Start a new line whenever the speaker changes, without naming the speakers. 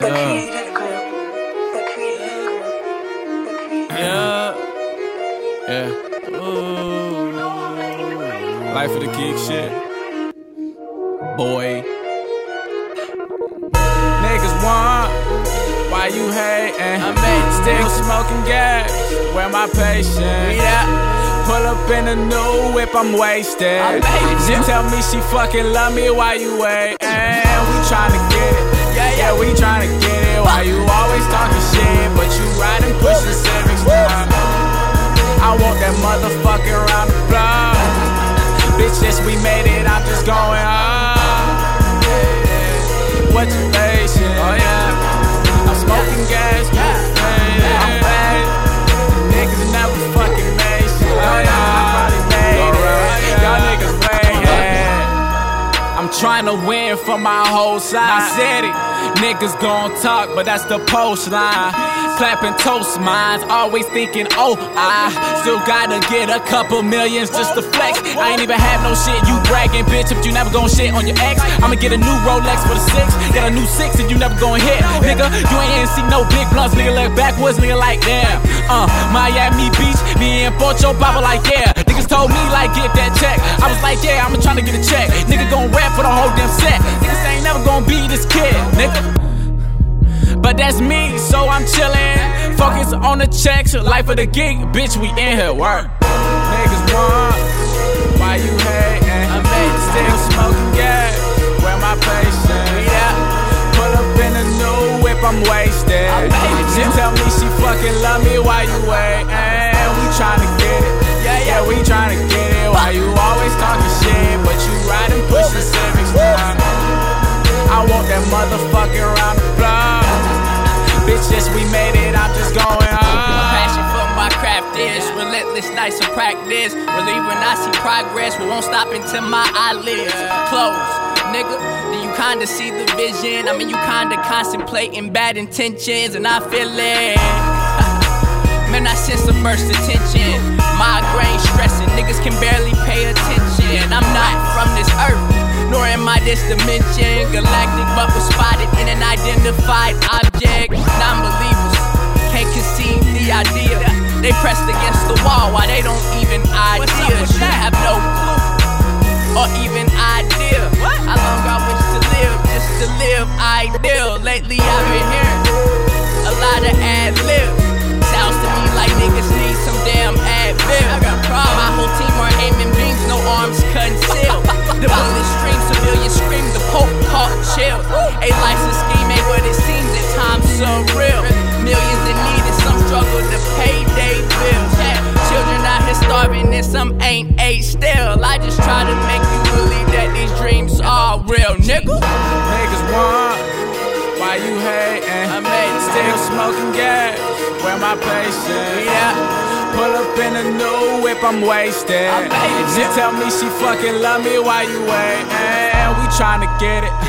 The
Yeah.
creative group. The creative group. The creative
Yeah. Yeah. Ooh. Life of the geek shit. Boy. Niggas want. Why you hating? I made still smoking gas. Where my patience? Yeah. Pull up in a new whip, I'm wasted. She tell me she fucking love me. Why you waiting? We tryna get it. Yeah, we tryna get it. Why you always talking shit, but you riding pushing civics now? I want that motherfucker around the block. Bitch, yes, we made it. I'm just going up. What you facing? Oh yeah, I'm smoking gas. Yeah, I'm bad. Niggas never fucking made shit. Oh yeah, I probably made it. Y'all niggas. I'm trying to win for my whole side. I said it. Niggas gon' talk, but that's the post line. Clapping toast minds, always thinking, oh, I still gotta get a couple millions just to flex. I ain't even have no shit, you bragging, bitch, If you never gon' shit on your ex. I'ma get a new Rolex for the six, got a new six, and you never gon' hit. Nigga, you ain't see no big blunts, nigga, look backwards, nigga, like damn. Uh, Miami Beach, me and Pocho Baba, like yeah. Niggas told me, like, get that check. I was like, yeah, I'ma tryna get a check. Nigga gon' this kid, nigga. But that's me, so I'm chillin'. Focus on the checks, life of the geek, bitch, we in here, work. Niggas want, why you hating? I made still smoking gas, where my patience? Yeah, pull up in a new whip, I'm wasted. She tell me she fucking love me, why you waiting? We tryna get it, yeah, yeah, we tryna motherfucker around the block. Bitch, yes, we made it. I'm just going
Passion for my craft is relentless, nice of practice. Relieve when I see progress, we won't stop until my eyelids close. Nigga, do you kinda see the vision? I mean, you kinda contemplating bad intentions, and I feel it. Man, I sense a burst of tension. Migraine stressing, niggas can barely pay attention. I'm not from this earth, this dimension. Galactic, but was spotted in an identified object. Non believers can't conceive the idea. They pressed against the wall while they don't even idea. You have no clue or even idea. What? How long I wish to live, just to live ideal. Lately I've been hearing a lot of ad lib. Sounds to me like niggas need some damn advil. My A license scheme ain't what it seems at times surreal. Millions in need and some struggle to pay their bills. Children out here starving and some ain't ate still. I just try to make you believe that these dreams are real, nigga.
Niggas want, why you hating?
I made it
Still smoking gas, where my patience?
Yeah.
Pull up in a new whip, I'm wasted.
I made it.
She tell me she fucking love me, why you waiting? We tryna get it.